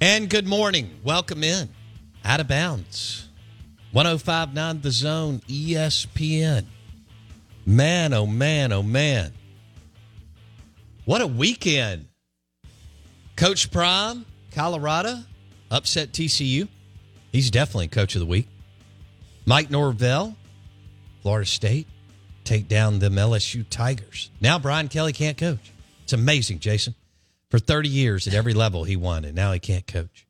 And good morning. Welcome in. Out of bounds. 1059 The Zone, ESPN. Man, oh man, oh man. What a weekend. Coach Prime, Colorado, upset TCU. He's definitely coach of the week. Mike Norvell, Florida State, take down them LSU Tigers. Now Brian Kelly can't coach. It's amazing, Jason. For 30 years at every level he won, and now he can't coach.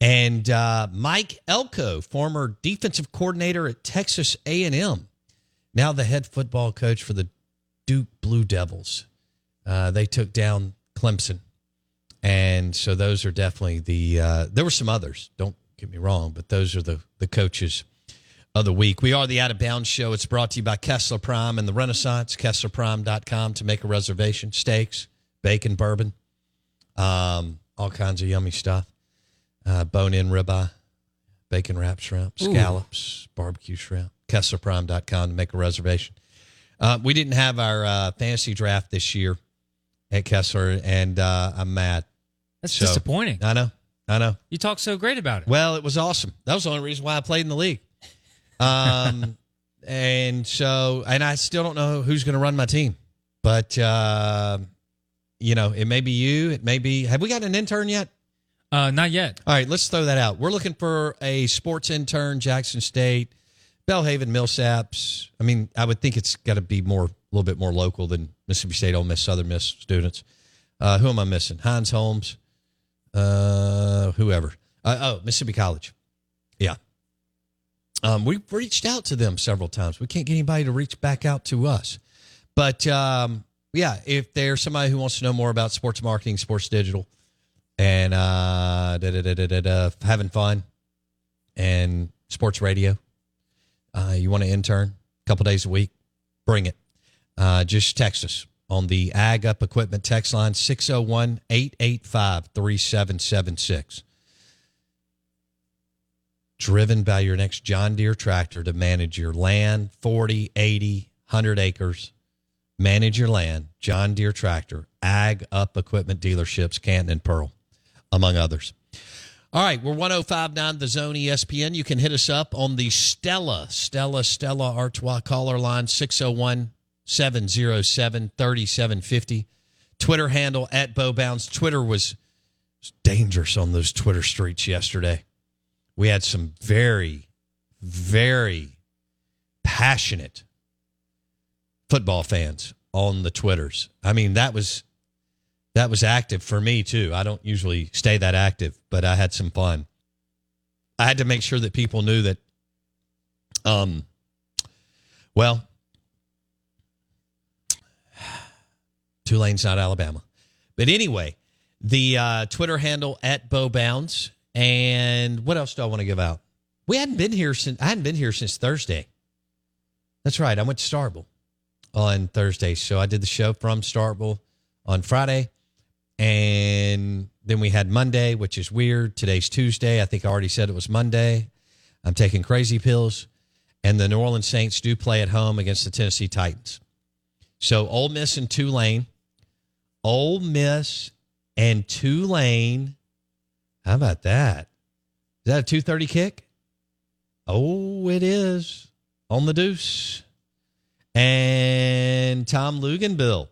And uh, Mike Elko, former defensive coordinator at Texas A&M, now the head football coach for the Duke Blue Devils. Uh, they took down Clemson, and so those are definitely the. Uh, there were some others. Don't get me wrong, but those are the the coaches of the week. We are the Out of Bounds Show. It's brought to you by Kessler Prime and the Renaissance. KesslerPrime.com to make a reservation. Steaks, bacon, bourbon, um, all kinds of yummy stuff. Uh, bone in ribeye, bacon wrapped shrimp, scallops, barbecue shrimp. KesslerPrime.com to make a reservation. Uh, we didn't have our uh, fantasy draft this year at Kessler, and uh, I'm mad. That's So- disappointing. I know. I know. You talk so great about it. Well, it was awesome. That was the only reason why I played in the league. Um, and so, and I still don't know who's going to run my team, but uh, you know, it may be you. It may be. Have we got an intern yet? Uh, not yet. All right, let's throw that out. We're looking for a sports intern, Jackson State, Belhaven, Millsaps. I mean, I would think it's got to be more, a little bit more local than Mississippi State, Ole Miss, Southern Miss students. Uh, who am I missing? Hinds Holmes, uh, whoever. Uh, oh, Mississippi College. Yeah. Um, we've reached out to them several times. We can't get anybody to reach back out to us. But um, yeah, if there's somebody who wants to know more about sports marketing, sports digital, and uh, da, da, da, having fun and sports radio, uh, you want to intern a couple days a week, bring it. Uh, just text us on the Ag Up Equipment text line 601 885 3776 driven by your next John Deere tractor to manage your land 40, 80, 100 acres. Manage your land, John Deere tractor, ag up equipment dealerships, Canton and Pearl, among others. All right, we're 1059 The Zone ESPN. You can hit us up on the Stella, Stella, Stella Artois caller line 601 707 3750. Twitter handle at BoBounds. Twitter was dangerous on those Twitter streets yesterday we had some very, very passionate football fans on the Twitters. I mean, that was that was active for me too. I don't usually stay that active, but I had some fun. I had to make sure that people knew that um well Tulane's not Alabama. But anyway, the uh, Twitter handle at Bo Bounds. And what else do I want to give out? We hadn't been here since I hadn't been here since Thursday. That's right. I went to Starkville on Thursday. So I did the show from Starkville on Friday. And then we had Monday, which is weird. Today's Tuesday. I think I already said it was Monday. I'm taking crazy pills. And the New Orleans Saints do play at home against the Tennessee Titans. So Ole Miss and Tulane. Ole Miss and Tulane. How about that? Is that a 230 kick? Oh, it is on the deuce. And Tom Luginbill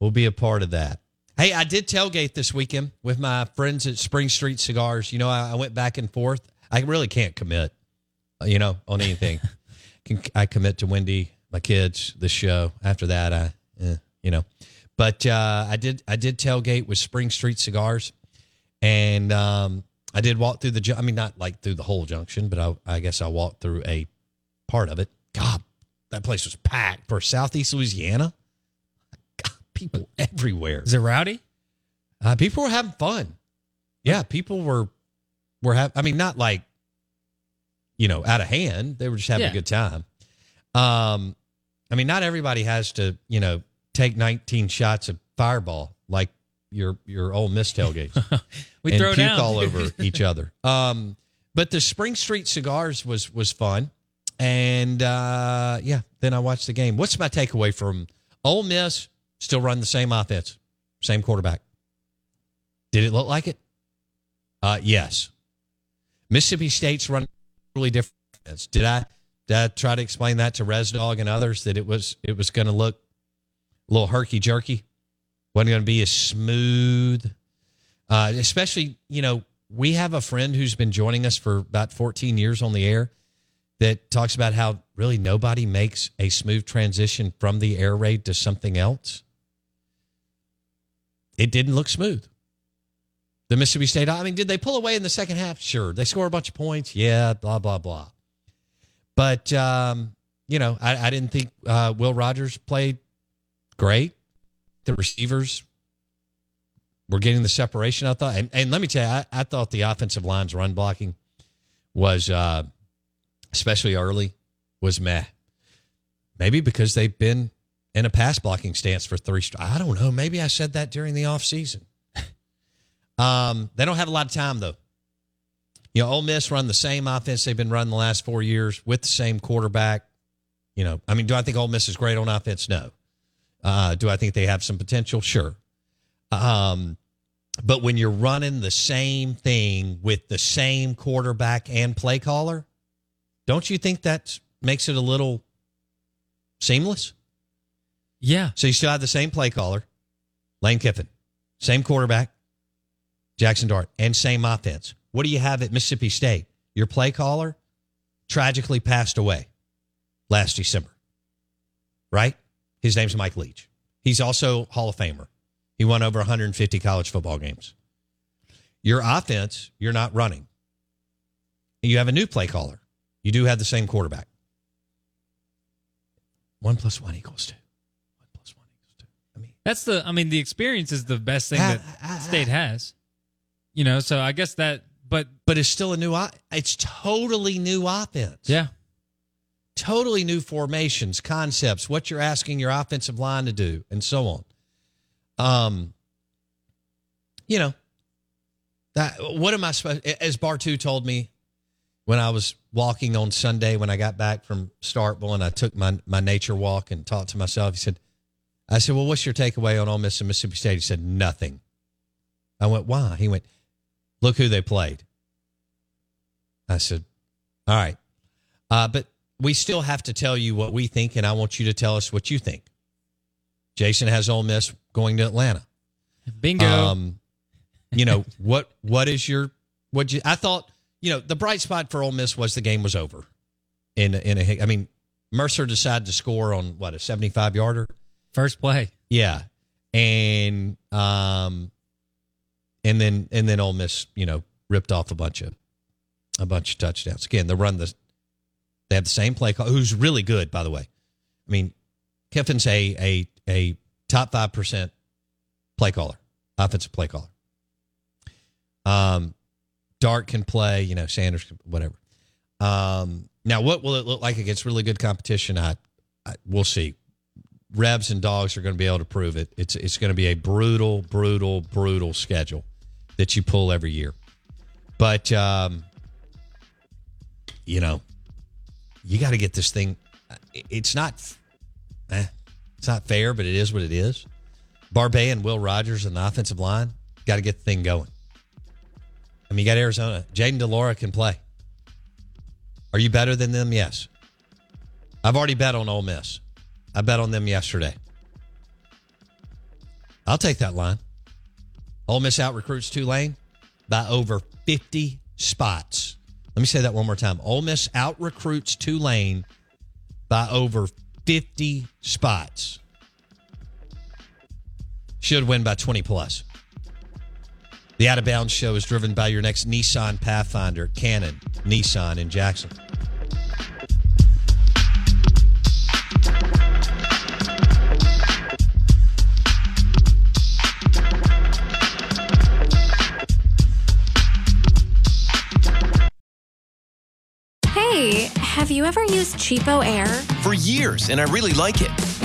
will be a part of that. Hey, I did tailgate this weekend with my friends at Spring Street Cigars. You know, I, I went back and forth. I really can't commit, you know, on anything. Can, I commit to Wendy, my kids, the show. After that, I, eh, you know, but uh, I did I did tailgate with Spring Street Cigars, and um, I did walk through the. I mean, not like through the whole junction, but I, I guess I walked through a part of it. God, that place was packed for Southeast Louisiana. God, people everywhere. Is it rowdy? Uh, people were having fun. Yeah, people were were having. I mean, not like you know out of hand. They were just having Yeah. a good time. Um, I mean, not everybody has to you know take 19 shots of Fireball like your your Ole Miss tailgates We and throw puke down all over each other. Um, but the Spring Street cigars was was fun, and uh, yeah. Then I watched the game. What's my takeaway from Ole Miss? Still run the same offense, same quarterback. Did it look like it? Uh, yes. Mississippi State's run really different. offense. Did I did I try to explain that to Res Dog and others that it was it was going to look a little herky jerky, wasn't going to be as smooth. Uh, especially, you know, we have a friend who's been joining us for about 14 years on the air that talks about how really nobody makes a smooth transition from the air raid to something else. It didn't look smooth. The Mississippi State, I mean, did they pull away in the second half? Sure. They score a bunch of points. Yeah, blah, blah, blah. But, um, you know, I, I didn't think uh, Will Rogers played great. The receivers were getting the separation, I thought. And, and let me tell you, I, I thought the offensive line's run blocking was, uh, especially early, was meh. Maybe because they've been in a pass blocking stance for three. I don't know. Maybe I said that during the offseason. um, they don't have a lot of time, though. You know, Ole Miss run the same offense they've been running the last four years with the same quarterback. You know, I mean, do I think Ole Miss is great on offense? No. Uh, do I think they have some potential? Sure. Um, but when you're running the same thing with the same quarterback and play caller, don't you think that makes it a little seamless? Yeah. So you still have the same play caller, Lane Kiffin, same quarterback, Jaxson Dart, and same offense. What do you have at Mississippi State? Your play caller tragically passed away last December, right? His name's Mike Leach. He's also Hall of Famer. He won over 150 college football games. Your offense, you're not running. You have a new play caller. You do have the same quarterback. One plus one equals two. One plus one equals two. I mean, That's the. I mean, the experience is the best thing Ah, that ah, ah. state has. You know, so I guess that. But but it's still a new. It's totally new offense. yeah, totally new formations, concepts, what you're asking your offensive line to do, and so on. Um, you know, that what am I supposed? As Bartu told me when I was walking on Sunday when I got back from Starkville and I took my my nature walk and talked to myself. He said, "I said, well, what's your takeaway on Ole Miss and Mississippi State?" He said, "Nothing." I went, "Why?" He went, "Look who they played." I said, "All right." Uh, but we still have to tell you what we think, and I want you to tell us what you think. Jason has Ole Miss going to Atlanta. bingo. Um, you know what? What is your what? You I thought you know the bright spot for Ole Miss was the game was over. In a- in a, I mean, Mercer decided to score on what a seventy five yarder. First play. Yeah, and um, and then and then Ole Miss, you know, ripped off a bunch of a bunch of touchdowns. Again, they run the they have the same play call. Who's really good, by the way. I mean, Kiffin's a a a top five percent play caller, offensive play caller. Um, Dart can play, you know, Sanders, can, whatever. Um, now, what will it look like against really good competition? I, I we'll see. Rebs and Dogs are going to be able to prove it. It's it's going to be a brutal, brutal, brutal schedule that you pull every year. But um, you know, you got to get this thing. It's not, eh, it's not fair, but it is what it is. Barbe and Will Rogers and the offensive line got to get the thing going. I mean, you got Arizona. Jayden de Laura can play. Are you better than them? Yes. I've already bet on Ole Miss. I bet on them yesterday. I'll take that line. Ole Miss out recruits Tulane by over 50 spots. Let me say that one more time. Ole Miss out recruits Tulane by over 50 spots. Should win by 20 plus. The Out of Bounds show is driven by your next Nissan Pathfinder, Cannon, Nissan in Jackson. Hey, have you ever used Cheapo Air? For years, and I really like it.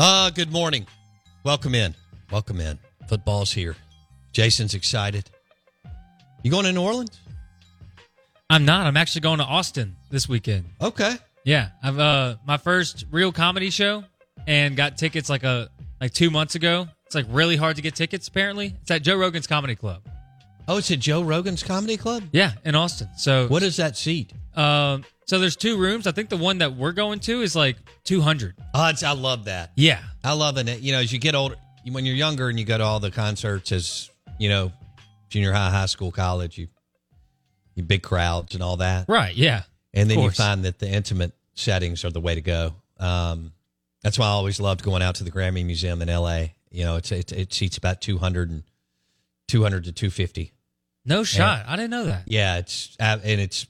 Uh, good morning. Welcome in. Welcome in. Football's here. Jason's excited. You going to New Orleans? I'm not. I'm actually going to Austin this weekend. Okay. Yeah, I've uh my first real comedy show and got tickets like a like two months ago. It's like really hard to get tickets. Apparently, it's at Joe Rogan's Comedy Club. Oh, it's at Joe Rogan's Comedy Club? Yeah, in Austin. So What is that seat? Um, so there's two rooms. I think the one that we're going to is like 200. Oh, it's, I love that. Yeah, I love it. You know, as you get older, when you're younger and you go to all the concerts as, you know, junior high, high school, college, you, you big crowds and all that. right. Yeah, And then you find that the intimate settings are the way to go. Um, that's why I always loved going out to the Grammy Museum in LA. You know, it's, it, it seats about 200 and 200 to 250. no shot. I didn't know that. Yeah, it's uh, and it's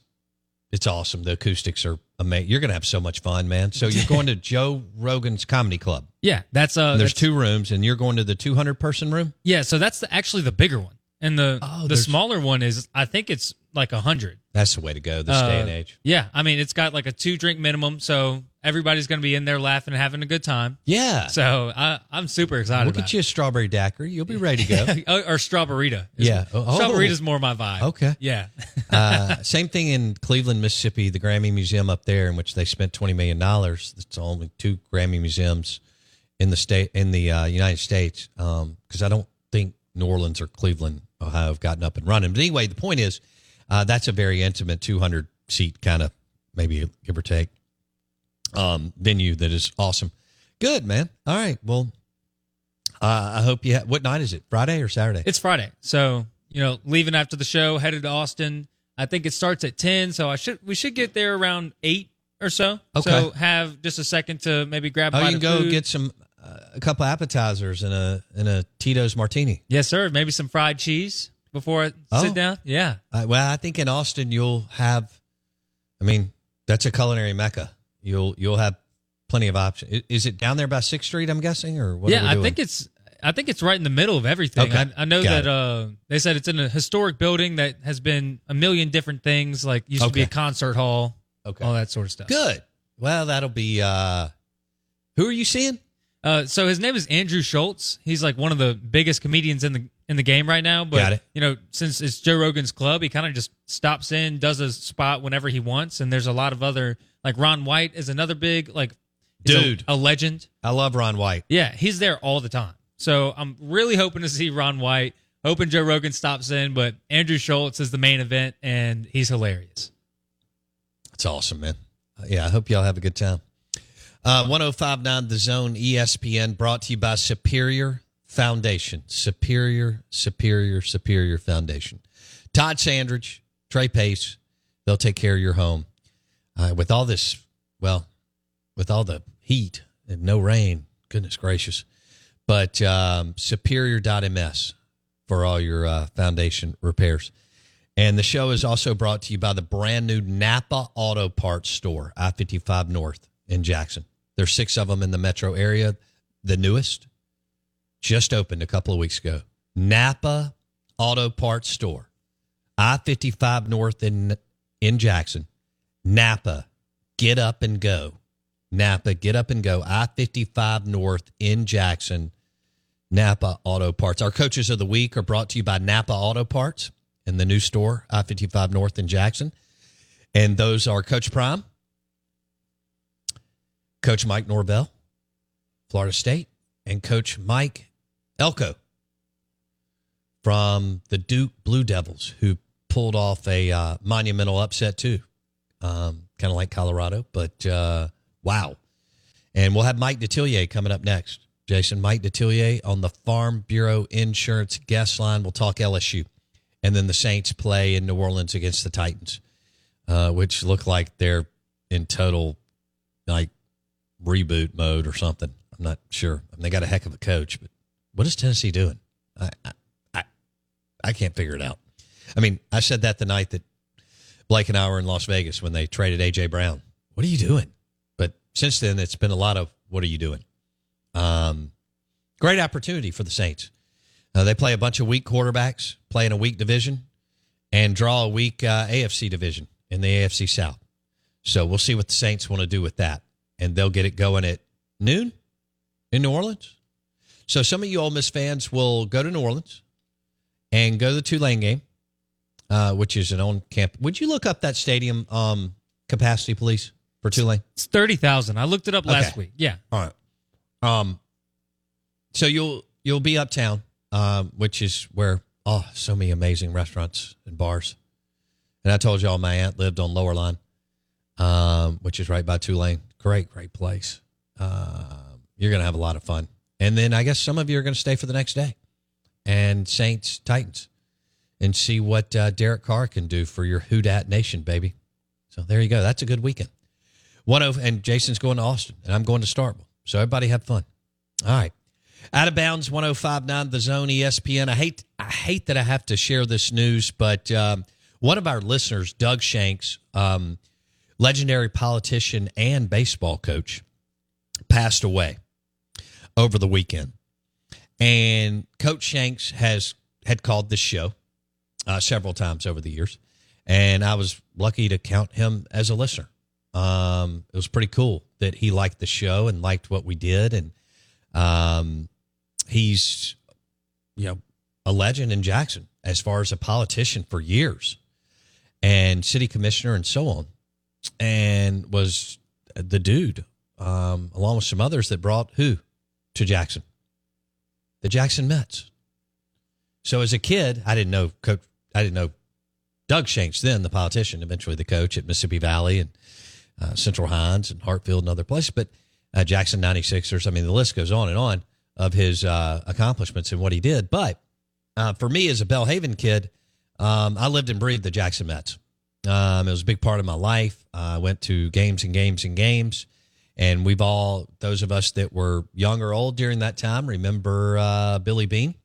it's awesome. The acoustics are amazing. You're gonna have so much fun, man. So you're going to Joe Rogan's Comedy Club. Yeah, that's uh. And there's that's- two rooms, and you're going to the 200 person room. Yeah, so that's the, actually the bigger one, and the Oh, the smaller one is I think it's like a hundred. That's the way to go this day and Uh, age. Yeah, I mean it's got like a two drink minimum, so everybody's going to be in there laughing and having a good time. Yeah. So I, I'm super excited. we'll get you a strawberry daiquiri. You'll be ready to go. it. Oh, or strawberryita. Yeah. Oh. Strawberryita's more my vibe. Okay. Yeah. uh, same thing in Cleveland, Mississippi, the Grammy Museum up there, in which they spent $20 million. It's only two Grammy museums in the state in the uh, United States because I don't think New Orleans or Cleveland, Ohio, have gotten up and running. But anyway, the point is uh, that's a very intimate 200 seat kind of maybe give or take um, venue that is awesome. Good man. All right. Well, uh, I hope you. Ha- what night is it? Friday or Saturday? It's Friday, so you know, leaving after the show, headed to Austin. I think it starts at ten, so I should we should get there around eight or so. Okay. So have just a second to maybe grab. a oh, you can go food. get some uh, a couple appetizers and a and a Tito's martini. Yes, sir. Maybe some fried cheese before I Oh. sit down. Yeah. Uh, well, I think in Austin you'll have. I mean, that's a culinary mecca. You'll you'll have plenty of options. Is it down there by Sixth Street? I'm guessing, or what? yeah, I think it's I think it's right in the middle of everything. Okay. I, I know Got that uh, they said it's in a historic building that has been a million different things, like used to be a concert hall, Okay. all that sort of stuff. good. Well, that'll be. uh Who are you seeing? Uh, so his name is Andrew Schulz. He's like one of the biggest comedians in the in the game right now. But Got it. you know, since it's Joe Rogan's club, he kind of just stops in, does a spot whenever he wants. And there's a lot of other like Ron White is another big like he's a- Dude. a, legend. I love Ron White. Yeah, he's there all the time. So I'm really hoping to see Ron White. Hoping Joe Rogan stops in, but Andrew Schulz is the main event, and he's hilarious. It's awesome, man. Uh, yeah, I hope y'all have a good time. Uh, 1059 The Zone ESPN brought to you by Superior Foundation. Superior, Superior, Superior Foundation. Todd Sandridge, Trey Pace, they'll take care of your home. Uh, with all this, well, with all the heat and no rain, goodness gracious. But um, superior.ms for all your uh, foundation repairs. And the show is also brought to you by the brand new Napa Auto Parts Store, I 55 North in Jackson. There's six of them in the metro area. The newest just opened a couple of weeks ago. Napa Auto Parts Store, I 55 North in, in Jackson. Napa, get up and go. Napa, get up and go. I 55 North in Jackson. Napa Auto Parts. Our coaches of the week are brought to you by Napa Auto Parts in the new store, I 55 North in Jackson. And those are Coach Prime, Coach Mike Norvell, Florida State, and Coach Mike Elko from the Duke Blue Devils, who pulled off a uh, monumental upset too, um, kind of like Colorado. But uh, wow. And we'll have Mike Detillier coming up next. Jason, Mike Detillier on the Farm Bureau Insurance guest line. We'll talk LSU. And then the Saints play in New Orleans against the Titans, uh, which look like they're in total like reboot mode or something. I'm not sure. I mean, they got a heck of a coach, but what is Tennessee doing? I, I, I, can't figure it out. I mean, I said that the night that Blake and I were in Las Vegas when they traded AJ Brown. What are you doing? But since then, it's been a lot of what are you doing? Um, great opportunity for the Saints. Uh, they play a bunch of weak quarterbacks, play in a weak division, and draw a weak uh, AFC division in the AFC South. So we'll see what the Saints want to do with that, and they'll get it going at noon in New Orleans. So some of you Ole Miss fans will go to New Orleans and go to the Tulane game, uh, which is an on camp. Would you look up that stadium um, capacity, please, for Tulane? It's thirty thousand. I looked it up last Okay. week. Yeah, All right. Um, so you'll you'll be uptown, um, which is where oh, so many amazing restaurants and bars. And I told y'all my aunt lived on Lower Line, um, which is right by Tulane. Great, great place. Uh, you're gonna have a lot of fun. And then I guess some of you are gonna stay for the next day, and Saints Titans, and see what uh, Derek Carr can do for your Who Dat Nation, baby. So there you go. That's a good weekend. One of and Jason's going to Austin, and I'm going to Starkville. So everybody have fun. All right. Out of bounds, 1059 the zone ESPN. I hate I hate that I have to share this news, but um, one of our listeners, Doug Shanks, um, legendary politician and baseball coach, passed away over the weekend. And Coach Shanks has had called this show uh, several times over the years, and I was lucky to count him as a listener. Um, it was pretty cool that he liked the show and liked what we did, and um, he's you know a legend in Jackson as far as a politician for years, and city commissioner and so on, and was the dude um, along with some others that brought who to Jackson, the Jackson Mets. So as a kid, I didn't know coach. I didn't know Doug Shanks then, the politician, eventually the coach at Mississippi Valley and uh, Central Hinds and Hartfield and other places. But uh, Jackson 96ers, I mean, the list goes on and on of his uh, accomplishments and what he did. But uh, for me as a Belhaven kid, um, I lived and breathed the Jackson Mets. Um, it was a big part of my life. I went to games and games and games. And we've all, those of us that were young or old during that time, remember uh, Billy Beane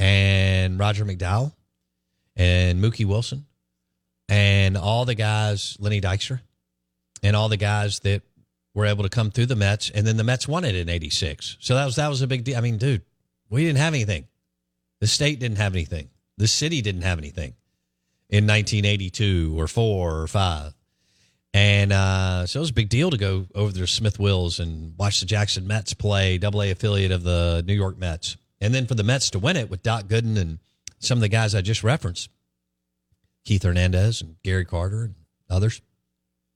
and Roger McDowell and Mookie Wilson and all the guys, Lenny Dykstra, and all the guys that were able to come through the Mets. And then the Mets won it in '86. So that was that was a big deal. I mean, dude, we didn't have anything. The state didn't have anything. The city didn't have anything in 1982 or four or five. And uh, so it was a big deal to go over to Smith Wills and watch the Jackson Mets play, double A affiliate of the New York Mets. And then for the Mets to win it with Doc Gooden and some of the guys I just referenced, Keith Hernandez and Gary Carter and others,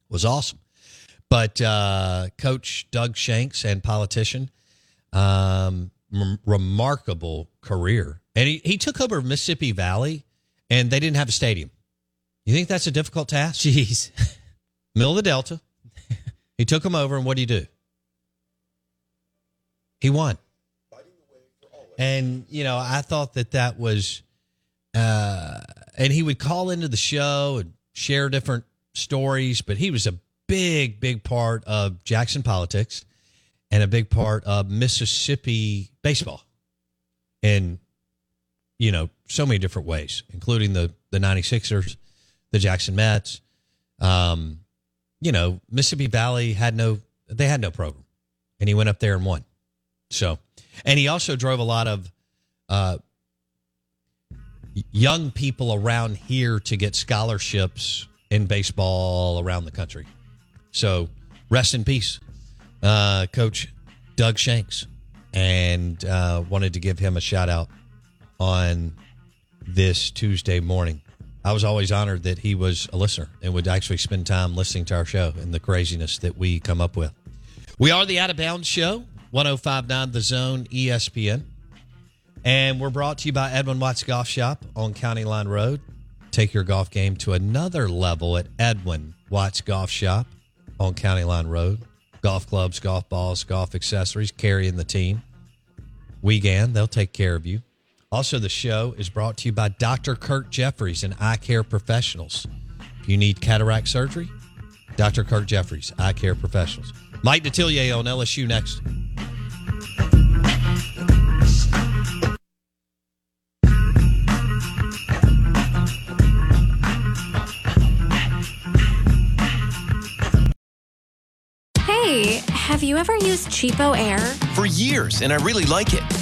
was awesome. But uh, Coach Doug Shanks and politician, um, m- remarkable career. And he, he took over Mississippi Valley and they didn't have a stadium. You think that's a difficult task? Jeez. Middle of the Delta. he took them over, and what do you do? He won. And, you know, I thought that that was, uh, and he would call into the show and share different stories, but he was a big, big part of Jackson politics and a big part of Mississippi baseball. And, you know, so many different ways, including the, the 96ers, the Jackson Mets. Um, you know, Mississippi Valley had no, they had no program. And he went up there and won. So, and he also drove a lot of uh, young people around here to get scholarships in baseball around the country. So, rest in peace, uh, Coach Doug Shanks. And uh, wanted to give him a shout out on this Tuesday morning. I was always honored that he was a listener and would actually spend time listening to our show and the craziness that we come up with. We are the Out of Bounds Show, 1059 The Zone ESPN. And we're brought to you by Edwin Watts Golf Shop on County Line Road. Take your golf game to another level at Edwin Watts Golf Shop on County Line Road. Golf clubs, golf balls, golf accessories, carrying the team. Wegan, they'll take care of you. Also, the show is brought to you by Dr. Kirk Jeffries and Eye Care Professionals. If you need cataract surgery, Dr. Kirk Jeffries, Eye Care Professionals. Mike Detillier on LSU next. Hey, have you ever used Cheapo Air? For years, and I really like it.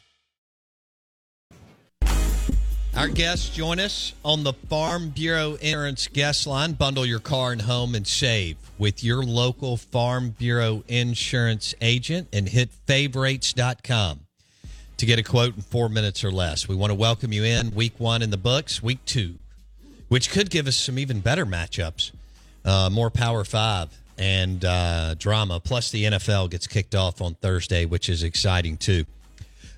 Our guests join us on the Farm Bureau Insurance guest line. Bundle your car and home and save with your local Farm Bureau insurance agent and hit favorites.com to get a quote in four minutes or less. We want to welcome you in week one in the books, week two, which could give us some even better matchups, uh, more Power Five and uh, drama. Plus, the NFL gets kicked off on Thursday, which is exciting too.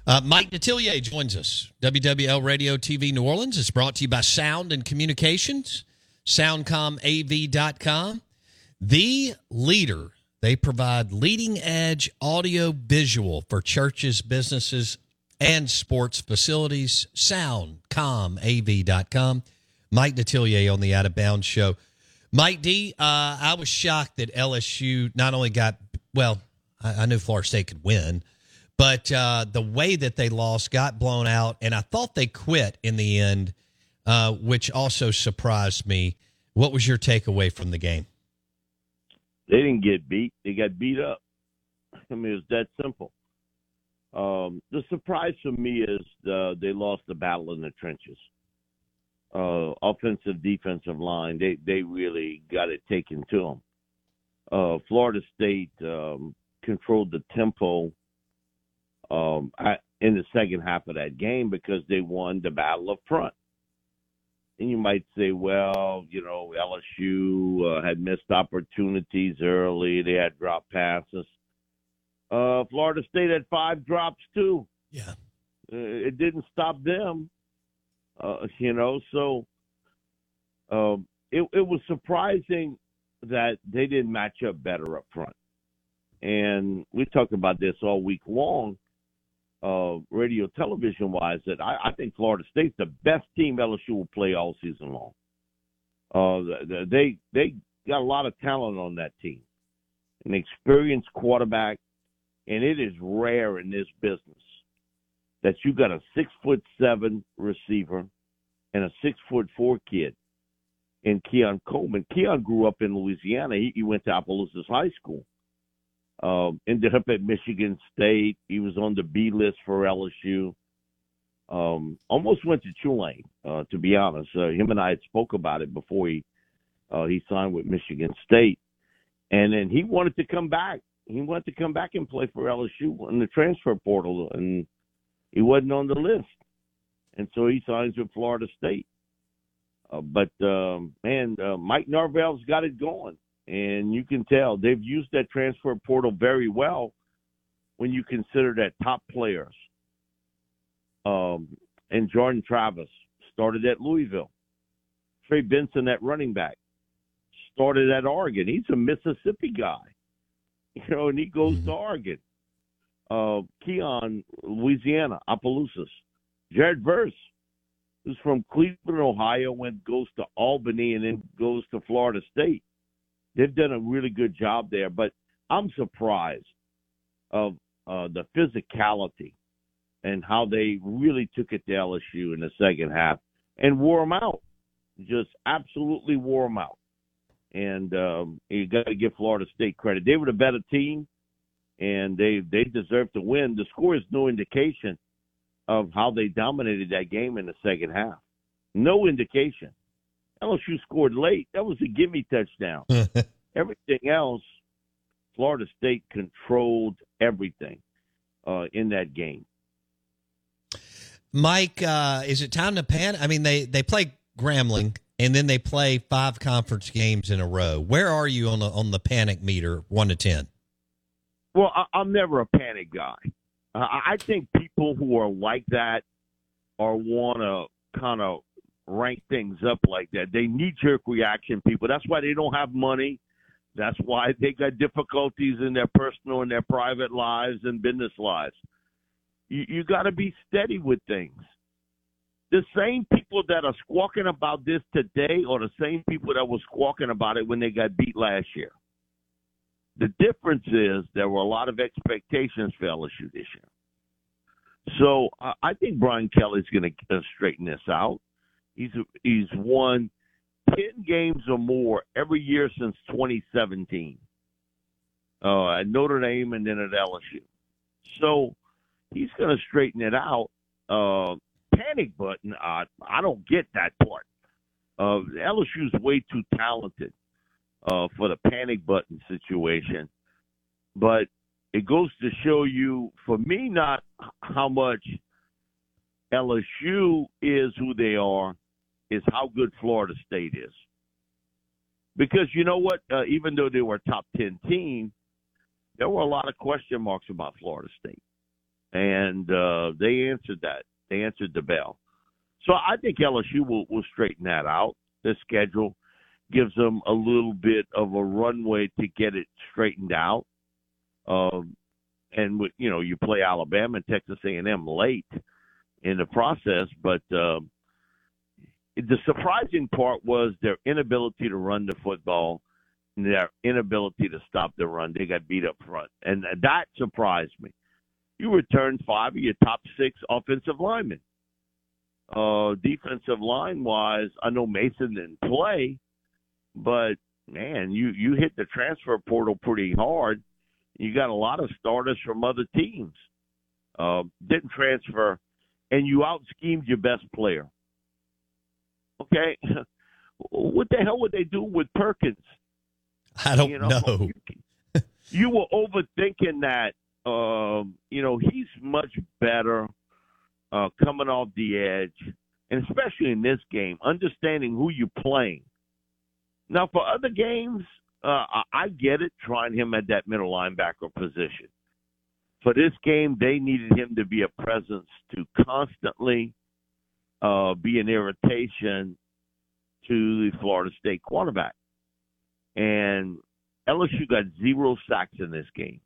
Uh, Mike Detillier joins us. WWL Radio TV New Orleans is brought to you by Sound and Communications, soundcomav.com. The leader. They provide leading edge audio visual for churches, businesses, and sports facilities, soundcomav.com. Mike Detillier on the Out of Bounds show. Mike D, uh, I was shocked that LSU not only got, well, I, I knew Florida State could win, but uh, the way that they lost got blown out, and I thought they quit in the end, uh, which also surprised me. What was your takeaway from the game? They didn't get beat; they got beat up. I mean, it's that simple. Um, the surprise for me is uh, they lost the battle in the trenches. Uh, offensive, defensive line, they they really got it taken to them. Uh, Florida State um, controlled the tempo um, in the second half of that game because they won the battle up front. And you might say, well, you know, LSU uh, had missed opportunities early. They had drop passes. Uh, Florida State had five drops too. Yeah, uh, it didn't stop them. Uh, you know, so um, it it was surprising that they didn't match up better up front. And we talked about this all week long, uh, radio television wise. That I, I think Florida State's the best team LSU will play all season long. Uh, they they got a lot of talent on that team, an experienced quarterback and it is rare in this business that you got a six foot seven receiver and a six foot four kid in Keon Coleman. Keon grew up in Louisiana. He, he went to Opelousas High School. Um, ended up at Michigan State. He was on the B list for LSU. Um, almost went to Tulane, uh, to be honest. Uh, him and I had spoke about it before he uh, he signed with Michigan State, and then he wanted to come back he wanted to come back and play for LSU in the transfer portal, and he wasn't on the list, and so he signs with Florida State. Uh, but um, man, uh, Mike Norvell's got it going, and you can tell they've used that transfer portal very well when you consider that top players. Um, and Jordan Travis started at Louisville. Trey Benson at running back started at Oregon. He's a Mississippi guy. you know, and he goes mm-hmm. to Oregon. Uh, Keon, Louisiana, Opelousas. Jared Verse, who's from Cleveland, Ohio, and goes to Albany and then goes to Florida State. They've done a really good job there, but I'm surprised of uh, the physicality and how they really took it to LSU in the second half and wore them out. Just absolutely wore them out and um, you got to give Florida State credit. They were the better team, and they they deserve to win. The score is no indication of how they dominated that game in the second half. No indication. LSU scored late. That was a gimme touchdown. everything else, Florida State controlled everything uh, in that game. Mike, uh, is it time to pan? I mean, they they play Grambling and then they play five conference games in a row. Where are you on the on the panic meter, one to ten? Well, I, am never a panic guy. Uh, I think people who are like that or want to kind of rank things up like that, they knee jerk reaction people. That's why they don't have money. That's why they got difficulties in their personal and their private lives and business lives. You, you got to be steady with things the same people that are squawking about this today are the same people that were squawking about it when they got beat last year. The difference is there were a lot of expectations for LSU this year. So I think Brian Kelly's going to uh, straighten this out. He's he's won ten games or more every year since 2017 uh, at Notre Dame and then at LSU. So he's going to straighten it out. Uh, panic button, uh, I don't get that part. Uh, LSU's way too talented uh, for the panic button situation. But it goes to show you, for me, not how much LSU is who they are, is how good Florida State is. Because you know what? Uh, even though they were a top 10 team, there were a lot of question marks about Florida State. And uh, they answered that They answered the bell. So I think LSU will, will straighten that out. The schedule gives them a little bit of a runway to get it straightened out. Um, and you know you play Alabama and Texas A&M late in the process. But um, the surprising part was their inability to run the football, their inability to stop the run. They got beat up front, and that surprised me. You returned five of your top six offensive linemen. Uh, defensive line wise, I know Mason didn't play, but man, you you hit the transfer portal pretty hard. You got a lot of starters from other teams. Uh, didn't transfer, and you out schemed your best player. Okay, what the hell would they do with Perkins? I don't you know. know. You, you were overthinking that. Um, you know, he's much better uh, coming off the edge, and especially in this game, understanding who you're playing. Now, for other games, uh, I get it, trying him at that middle linebacker position. For this game, they needed him to be a presence to constantly uh, be an irritation to the Florida State quarterback. And LSU got zero sacks in this game.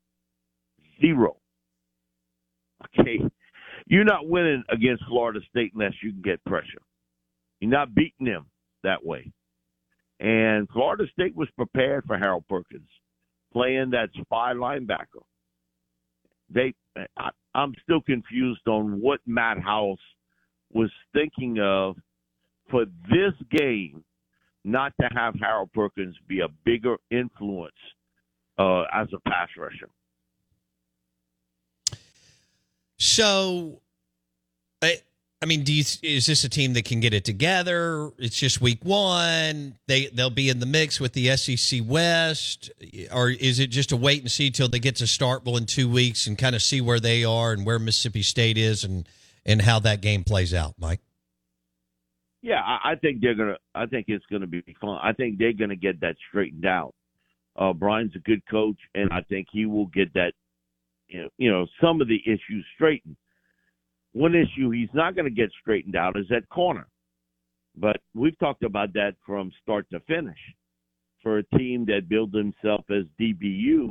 Zero. Okay. You're not winning against Florida State unless you can get pressure. You're not beating them that way. And Florida State was prepared for Harold Perkins playing that spy linebacker. They, I, I'm still confused on what Matt House was thinking of for this game, not to have Harold Perkins be a bigger influence uh, as a pass rusher. So, I, I mean, do you, is this a team that can get it together? It's just week one. They they'll be in the mix with the SEC West, or is it just a wait and see till they get to Starkville in two weeks and kind of see where they are and where Mississippi State is and and how that game plays out, Mike? Yeah, I, think they're gonna. I think it's gonna be fun. I think they're gonna get that straightened out. Uh, Brian's a good coach, and I think he will get that. You know, you know some of the issues straightened one issue he's not going to get straightened out is that corner. But we've talked about that from start to finish. For a team that built themselves as DBU,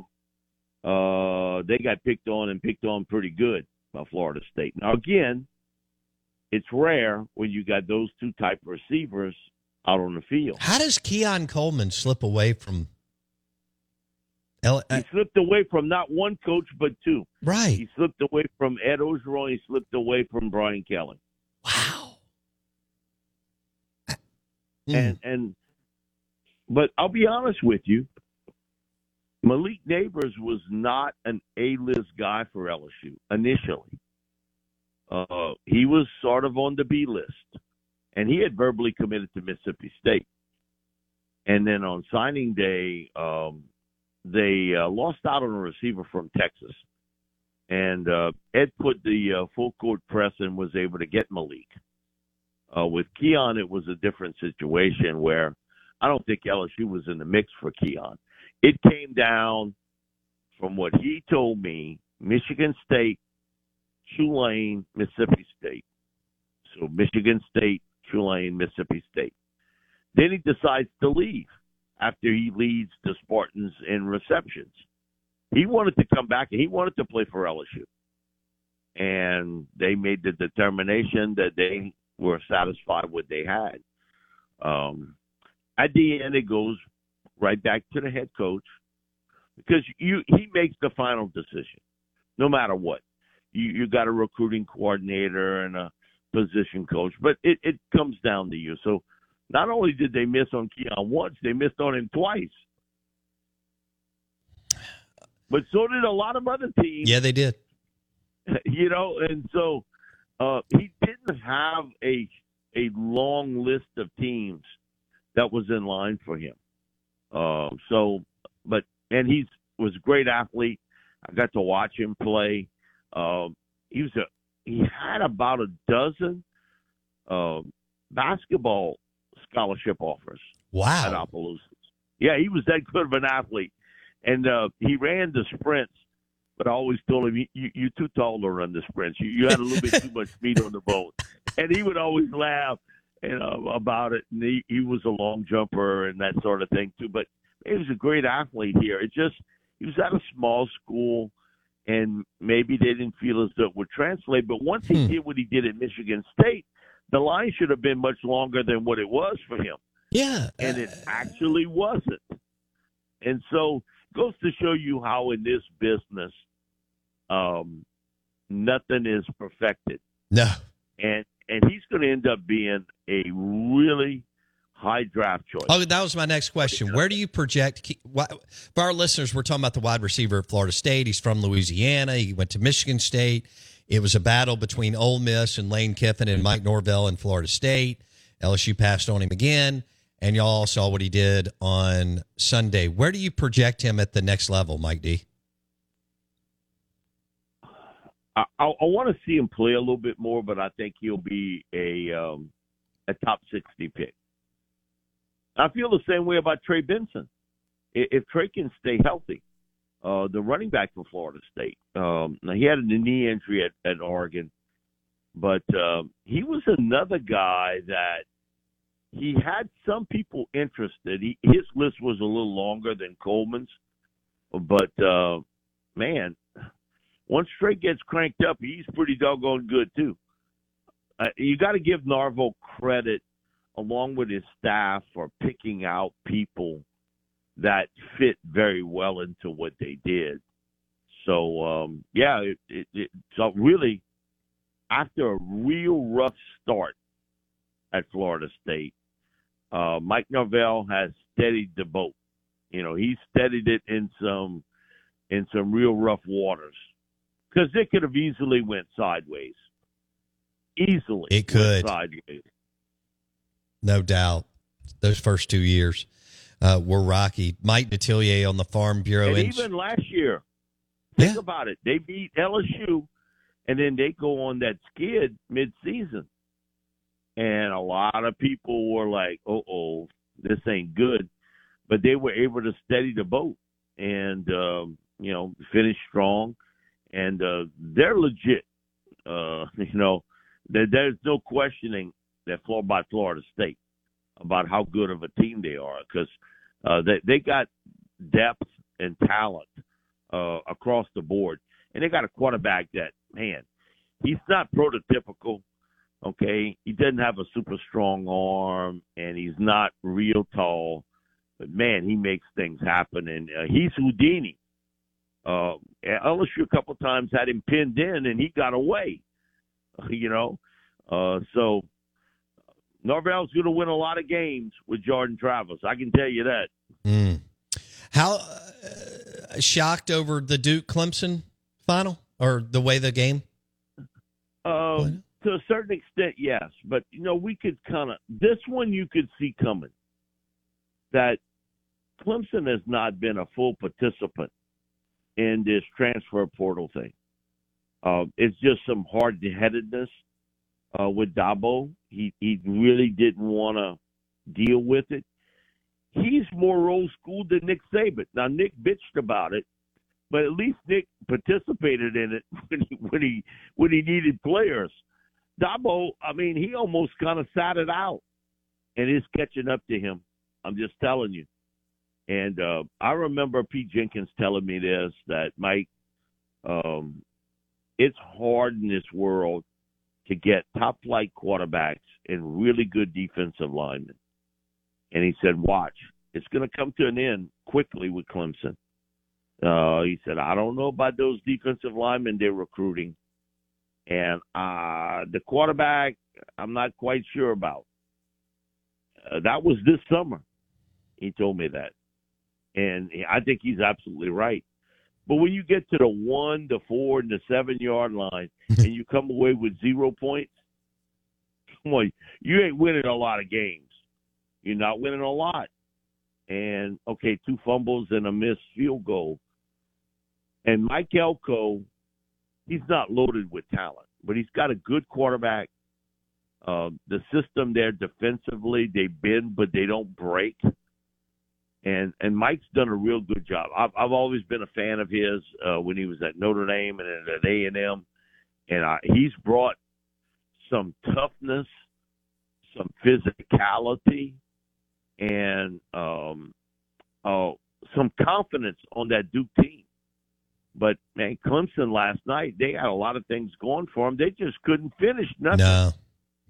uh, they got picked on and picked on pretty good by Florida State. Now, again, it's rare when you got those two type receivers out on the field. How does Keon Coleman slip away from L- he uh, slipped away from not one coach but two. Right. He slipped away from Ed Orgeron. He slipped away from Brian Kelly. Wow. And and but I'll be honest with you, Malik Nabers was not an A-list guy for LSU initially. Uh, he was sort of on the B list, and he had verbally committed to Mississippi State. And then on signing day, um, they uh, lost out on a receiver from Texas, and uh, Ed put the uh, full court press and was able to get Malik. Uh, with Keon, it was a different situation where I don't think LSU was in the mix for Keon. It came down from what he told me: Michigan State, Tulane, Mississippi State. So Michigan State, Tulane, Mississippi State. Then he decides to leave after he leads the Spartans in receptions. He wanted to come back and he wanted to play for LSU. And they made the determination that they were satisfied with what they had. Um, at the end, it goes right back to the head coach because you he makes the final decision, no matter what. You you got a recruiting coordinator and a position coach, but it it comes down to you. So not only did they miss on Keon once, they missed on him twice. But so did a lot of other teams. Yeah, they did. You know, and so uh, he didn't have a a long list of teams that was in line for him. Uh, so, but and he was a great athlete. I got to watch him play. Uh, he was a he had about a dozen uh, basketball scholarship offers. Wow. At Opelousas. Yeah, he was that good of an athlete. And uh, he ran the sprints, but I always told him, you, you're too tall to run the sprints. You, you had a little bit too much meat on the bone. And he would always laugh you know, about it. And he, he was a long jumper and that sort of thing, too. But he was a great athlete here. It just, he was at a small school and maybe they didn't feel as though it would translate. But once he Hmm. did what he did at Michigan State, the line should have been much longer than what it was for him, Yeah. and it uh, actually wasn't. And so goes to show you how in this business, um, nothing is perfected, no. and and he's going to end up being a really high draft choice. Oh, that was my next question. Where do you project? why- For our listeners, we're talking about the wide receiver at Florida State. He's from Louisiana. He went to Michigan State. It was a battle between Ole Miss and Lane Kiffin and Mike Norvell in Florida State. LSU passed on him again, and y'all saw what he did on Sunday. Where do you project him at the next level, Mike D? I, I, I want to see him play a little bit more, but I think he'll be a um, a top sixty pick. I feel the same way about Trey Benson. If Trey can stay healthy, uh, the running back from Florida State. Um, he had a knee injury at, at Oregon, but um, he was another guy that he had some people interested. He, his list was a little longer than Coleman's, but uh, man, once Trey gets cranked up, he's pretty doggone good too. Uh, you got to give Norvell credit, along with his staff, for picking out people that fit very well into what they did. So um, yeah, it, it, it, so really, after a real rough start at Florida State, uh, Mike Norvell has steadied the boat. You know, he steadied it in some in some real rough waters because it could have easily went sideways. Easily, It could. No doubt. Those first two years uh, were rocky. Mike Detillier on the Farm Bureau. And ins- even last year, think Yeah. about it. They beat LSU, and then they go on that skid mid-season, and a lot of people were like, "Oh, oh, this ain't good," but they were able to steady the boat and um, you know finish strong, and uh, they're legit. Uh, you know, there, there's no questioning that Flor by Florida State about how good of a team they are because uh, they they got depth and talent uh, across the board, and they got a quarterback that man, he's not prototypical. Okay, he doesn't have a super strong arm, and he's not real tall, but man, he makes things happen, and uh, he's Houdini. Uh, LSU a couple times had him pinned in, and he got away. You know, uh, so Norvell's going to win a lot of games with Jordan Travis. I can tell you that. Mm. How uh, shocked over the Duke Clemson final or the way the game? Um, to a certain extent, yes, but you know we could kind of this one you could see coming. That Clemson has not been a full participant in this transfer portal thing. Uh, it's just some hard headedness uh, with Dabo. He he really didn't want to deal with it. He's more old school than Nick Saban. Now Nick bitched about it, but at least Nick participated in it when he when he when he needed players. Dabo, I mean, he almost kind of sat it out, and it's catching up to him. I'm just telling you. And uh, I remember Pete Jenkins telling me this that Mike, um, it's hard in this world to get top flight quarterbacks and really good defensive linemen. And he said, "Watch, it's going to come to an end quickly with Clemson." Uh, he said, "I don't know about those defensive linemen they're recruiting, and uh, the quarterback, I'm not quite sure about." Uh, that was this summer. He told me that, and I think he's absolutely right. But when you get to the one, the four, and the seven yard line, and you come away with zero points, come on, you ain't winning a lot of games. You're not winning a lot. And okay, two fumbles and a missed field goal. And Mike Elko, he's not loaded with talent, but he's got a good quarterback. Uh, the system there defensively, they bend but they don't break. And and Mike's done a real good job. I've I've always been a fan of his uh, when he was at Notre Dame and at A and M, and I, he's brought some toughness, some physicality, and um, uh, some confidence on that Duke team. But man, Clemson last night they had a lot of things going for them. They just couldn't finish nothing. No,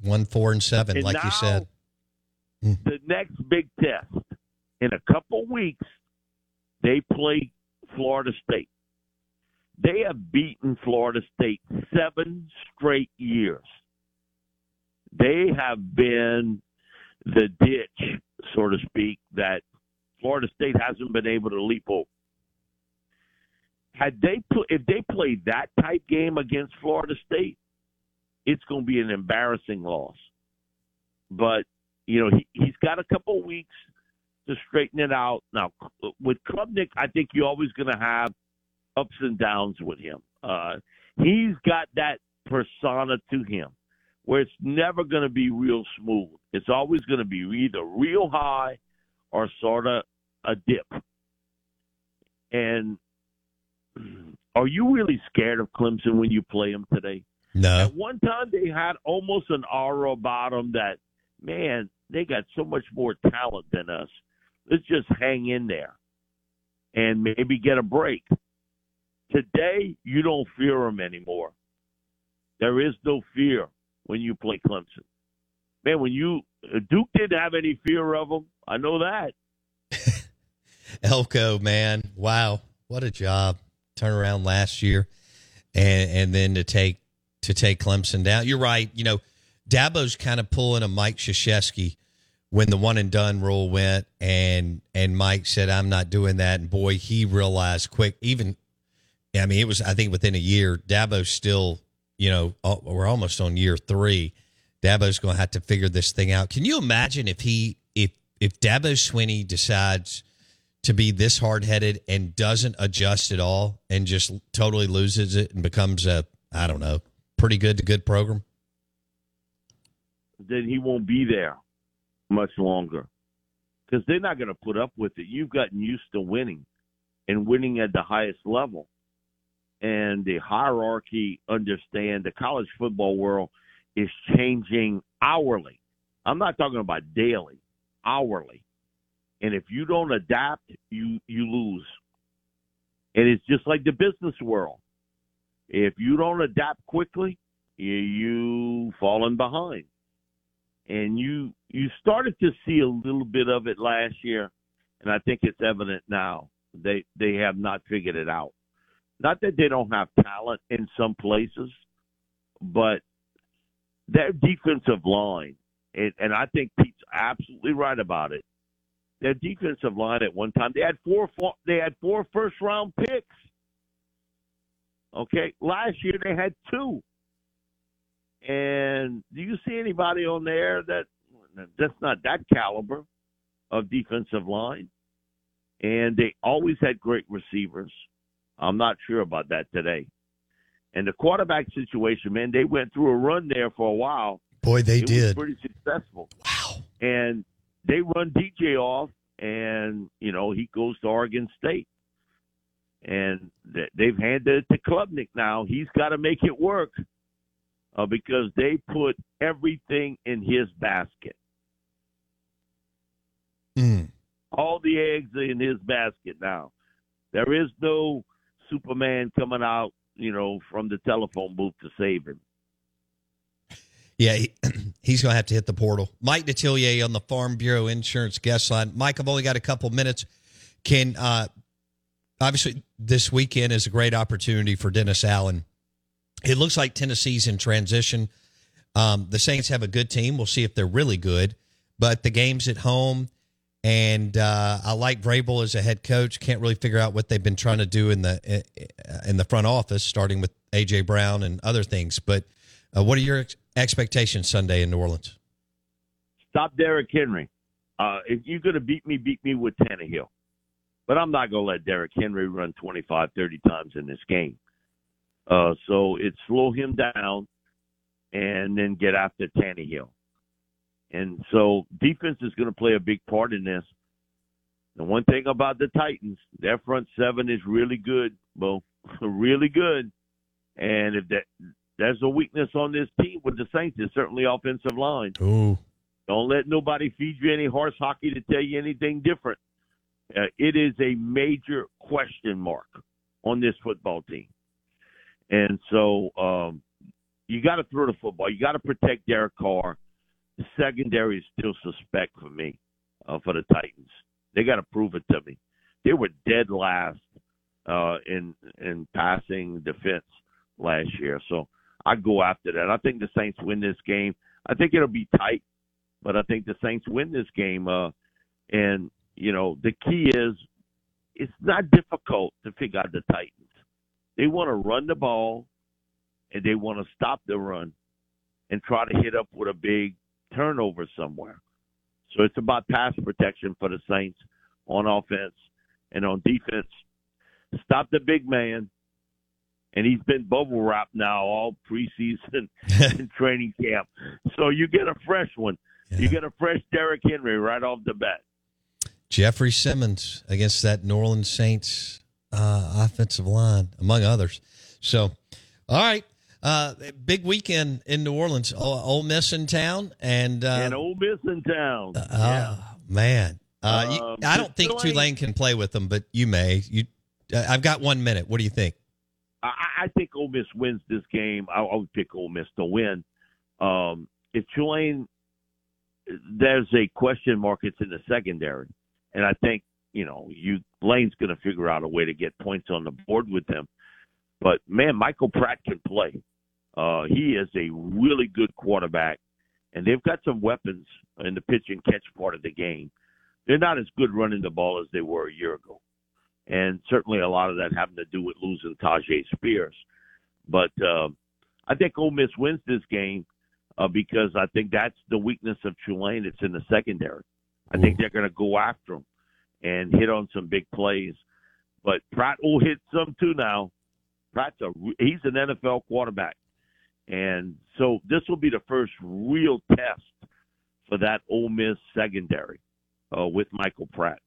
one, four, and seven, And like you said. Hmm. The next big test in a couple weeks, they play Florida State. They have beaten Florida State seven straight years. They have been the ditch, so to speak, that Florida State hasn't been able to leap over. Had they put, if they played that type game against Florida State, it's going to be an embarrassing loss. But you know, he, he's got a couple weeks to straighten it out. Now, with Klubnik, I think you're always going to have ups and downs with him. Uh, he's got that persona to him where it's never going to be real smooth. It's always going to be either real high or sort of a dip. And are you really scared of Clemson when you play them today? No. At one time, they had almost an aura about them that, man, they got so much more talent than us. Let's just hang in there and maybe get a break. Today, you don't fear them anymore. There is no fear when you play Clemson. Man, when you uh, Duke didn't have any fear of them. I know that. Elko, man, wow, what a job! Turn around last year, and and then to take to take Clemson down. You're right. You know, Dabo's kind of pulling a Mike Krzyzewski when the one and done rule went, and and Mike said, "I'm not doing that." And boy, he realized quick. Even, I mean, it was I think within a year, Dabo's still, you know, uh, we're almost on year three. Dabo's going to have to figure this thing out. Can you imagine if he if if Dabo Swinney decides to be this hard headed and doesn't adjust at all and just totally loses it and becomes a I don't know pretty good to good program? Then he won't be there much longer because they're not going to put up with it. You've gotten used to winning and winning at the highest level. And the hierarchy, understand the college football world is changing hourly. I'm not talking about daily, hourly. And if you don't adapt, you you lose. And it's just like the business world. If you don't adapt quickly, you, you falling behind. And you you started to see a little bit of it last year, and I think it's evident now. They they have not figured it out. Not that they don't have talent in some places, but their defensive line, and, and I think Pete's absolutely right about it. Their defensive line at one time they had four they had four first round picks. Okay, last year they had two. And do you see anybody on there that that's not that caliber of defensive line? And they always had great receivers. I'm not sure about that today. And the quarterback situation, man, they went through a run there for a while. Boy, they it did. Was pretty successful. Wow. And they run DJ off, and you know he goes to Oregon State, and they've handed it to Klubnik now. He's got to make it work uh, because they put everything in his basket. Mm. All the eggs in his basket now. There is no Superman coming out, you know, from the telephone booth to save him. Yeah, he, he's going to have to hit the portal. Mike Detillier on the Farm Bureau Insurance guest line. Mike, I've only got a couple minutes. Can uh, obviously this weekend is a great opportunity for Dennis Allen. It looks like Tennessee's in transition. Um, the Saints have a good team. We'll see if they're really good. But the game's at home, and uh, I like Vrabel as a head coach. Can't really figure out what they've been trying to do in the in the front office, starting with AJ Brown and other things. But uh, what are your ex- expectations Sunday in New Orleans? Stop Derrick Henry. Uh, if you're going to beat me, beat me with Tannehill. But I'm not going to let Derrick Henry run 25, 30 times in this game. Uh, so it's slow him down and then get after Tannehill. And so defense is going to play a big part in this. The one thing about the Titans, their front seven is really good, Bo, really good. And if that there's a weakness on this team with the Saints, it's certainly offensive line. Ooh. Don't let nobody feed you any horse hockey to tell you anything different. Uh, it is a major question mark on this football team. And so um, you got to throw the football. You got to protect Derek Carr. The secondary is still suspect for me uh, for the Titans. They got to prove it to me. They were dead last uh, in in passing defense last year, so I go after that. I think the Saints win this game. I think it'll be tight, but I think the Saints win this game. Uh, and you know the key is it's not difficult to figure out the Titans. They want to run the ball and they want to stop the run and try to hit up with a big turnover somewhere. So it's about pass protection for the Saints on offense and on defense. Stop the big man. And he's been bubble wrapped now all preseason and training camp. So you get a fresh one. Yeah. You get a fresh Derrick Henry right off the bat. Jeffery Simmons against that New Orleans Saints uh, offensive line, among others. So, all right. Uh, big weekend in New Orleans. Ole Miss in town, and uh, and Ole Miss in town. Uh, yeah. man, uh, you, um, I don't think Tulane, Tulane can play with them, but you may. You, uh, I've got one minute. What do you think? I, I think Ole Miss wins this game. I, I would pick Ole Miss to win. Um, if Tulane, there's a question mark. It's in the secondary, and I think you know you Lane's going to figure out a way to get points on the board with them. But man, Michael Pratt can play. Uh, he is a really good quarterback, and they've got some weapons in the pitch and catch part of the game. They're not as good running the ball as they were a year ago, and certainly a lot of that having to do with losing Tyjae Spears. But uh, I think Ole Miss wins this game uh, because I think that's the weakness of Tulane. It's in the secondary. I think they're going to go after them and hit on some big plays. But Pratt will hit some too now. Pratt's a he's an NFL quarterback, and so this will be the first real test for that Ole Miss secondary uh, with Michael Pratt.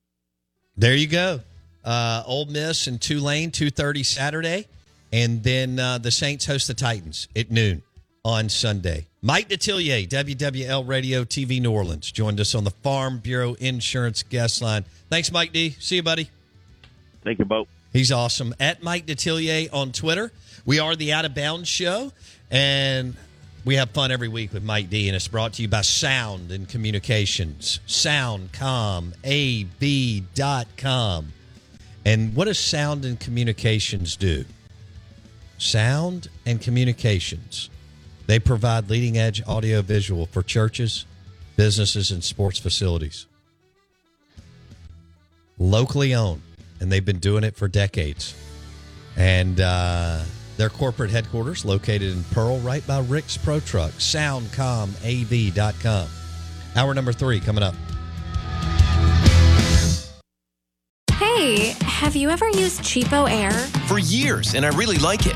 There you go. Uh, Ole Miss and Tulane, two thirty Saturday, and then uh, the Saints host the Titans at noon on Sunday. Mike Detillier, WWL Radio TV New Orleans, joined us on the Farm Bureau Insurance guest line. Thanks, Mike D. See you, buddy. Thank you, Bo. He's awesome. At Mike Detillier on Twitter. We are the Out of Bounds Show, and we have fun every week with Mike D, and it's brought to you by Sound and Communications. SoundComAV.com. And what does Sound and Communications do? Sound and Communications. They provide leading edge audio visual for churches, businesses, and sports facilities. Locally owned and they've been doing it for decades. And uh, their corporate headquarters located in Pearl, right by Rick's Pro Truck. SoundComAV.com. Hour number three coming up. Hey, have you ever used Cheapo Air? For years, and I really like it.